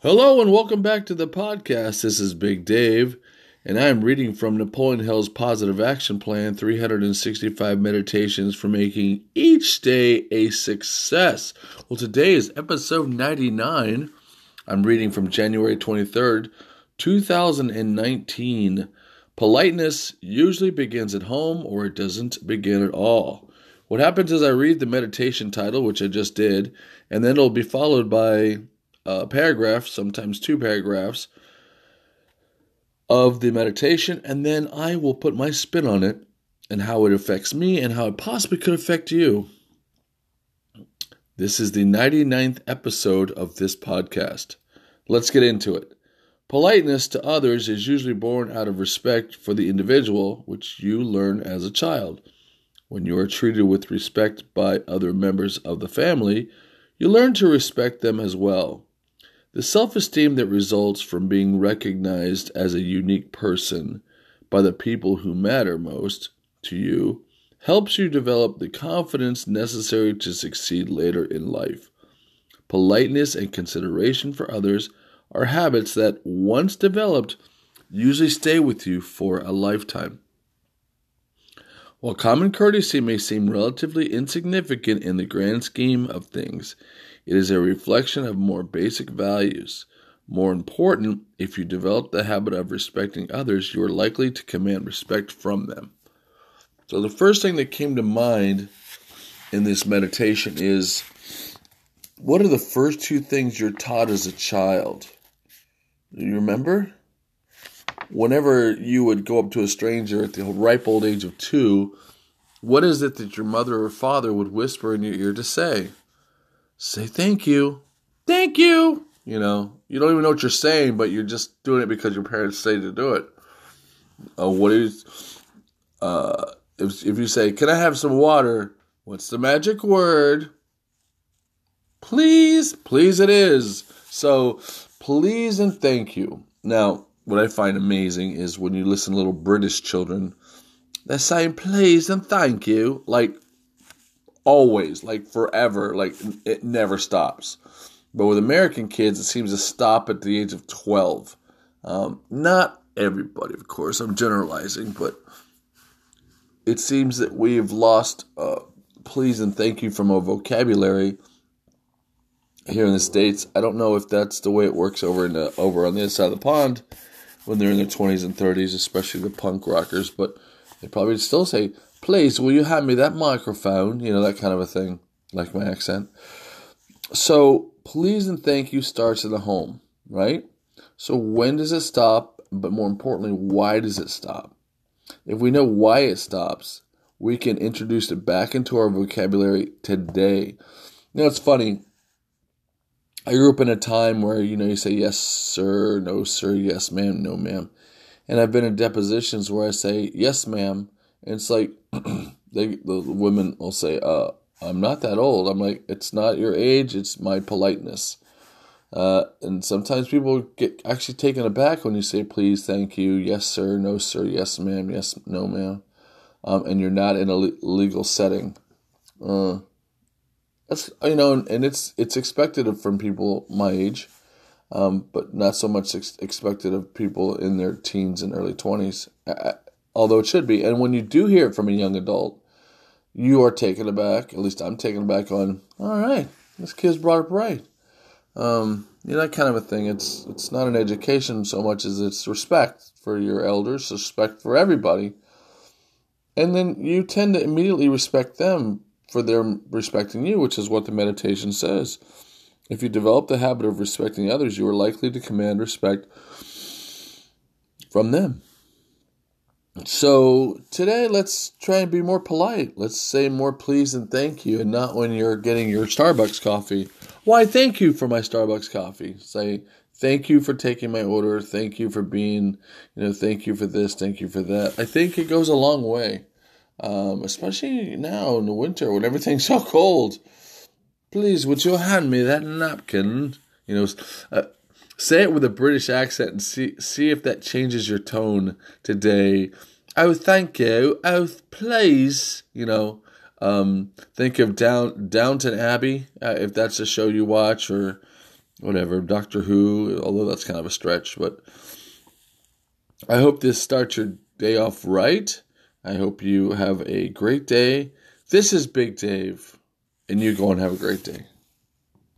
Hello and welcome back to the podcast. This is Big Dave, and I'm reading from Napoleon Hill's Positive Action Plan 365 Meditations for Making Each Day a Success. Well, today is episode 99. I'm reading from January 23rd, 2019. Politeness usually begins at home or it doesn't begin at all. What happens is I read the meditation title, which I just did, and then it'll be followed by Uh, a paragraph, sometimes two paragraphs, of the meditation, and then I will put my spin on it and how it affects me and how it possibly could affect you. This is the 99th episode of this podcast. Let's get into it. Politeness to others is usually born out of respect for the individual, which you learn as a child. When you are treated with respect by other members of the family, you learn to respect them as well. The self esteem that results from being recognized as a unique person by the people who matter most to you helps you develop the confidence necessary to succeed later in life. Politeness and consideration for others are habits that, once developed, usually stay with you for a lifetime. While common courtesy may seem relatively insignificant in the grand scheme of things, it is a reflection of more basic values. More important, if you develop the habit of respecting others, you are likely to command respect from them. So, the first thing that came to mind in this meditation is what are the first two things you're taught as a child? Do you remember? Whenever you would go up to a stranger at the ripe old age of two, what is it that your mother or father would whisper in your ear to say? Say thank you. Thank you. You know, you don't even know what you're saying, but you're just doing it because your parents say to do it. Uh, what is, uh, if, if you say, Can I have some water? What's the magic word? Please, please, it is. So, please and thank you. Now, what I find amazing is when you listen to little British children, they're saying please and thank you, like always, like forever, like it never stops. But with American kids, it seems to stop at the age of 12. Um, not everybody, of course, I'm generalizing, but it seems that we've lost uh, please and thank you from our vocabulary here in the states. I don't know if that's the way it works over in the, over on the other side of the pond, when they're in their 20s and 30s, especially the punk rockers, but they probably still say, Please, will you hand me that microphone? You know, that kind of a thing, like my accent. So, please and thank you starts in the home, right? So, when does it stop? But more importantly, why does it stop? If we know why it stops, we can introduce it back into our vocabulary today. You know, it's funny. I grew up in a time where, you know, you say yes, sir, no, sir, yes, ma'am, no, ma'am. And I've been in depositions where I say, yes, ma'am. And it's like, they, the women will say, uh, I'm not that old. I'm like, it's not your age, it's my politeness. Uh, and sometimes people get actually taken aback when you say, please, thank you, yes, sir, no, sir, yes, ma'am, yes, no, ma'am. Um, and you're not in a legal setting. Uh, that's you know, and, it's it's expected from people my age, um, but not so much ex- expected of people in their teens and early twenties. Although it should be, and when you do hear it from a young adult, you are taken aback. At least I'm taken aback. On all right, this kid's brought up right. Um, you know that kind of a thing. It's it's not an education so much as it's respect for your elders, respect for everybody, and then you tend to immediately respect them for their respecting you, which is what the meditation says. If you develop the habit of respecting others, you are likely to command respect from them. So today, let's try and be more polite. Let's say more please and thank you, and not when you're getting your Starbucks coffee. Why, thank you for my Starbucks coffee. Say, thank you for taking my order. Thank you for being, you know, thank you for this, thank you for that. I think it goes a long way um, especially now in the winter when everything's so cold. Please, would you hand me that napkin? You know, uh, say it with a British accent and see see if that changes your tone today. Oh, thank you. Oh, please. You know, um, think of Down Downton Abbey uh, if that's a show you watch, or whatever, Doctor Who, although that's kind of a stretch, but I hope this starts your day off right. I hope you have a great day. This is Big Dave, and you go and have a great day.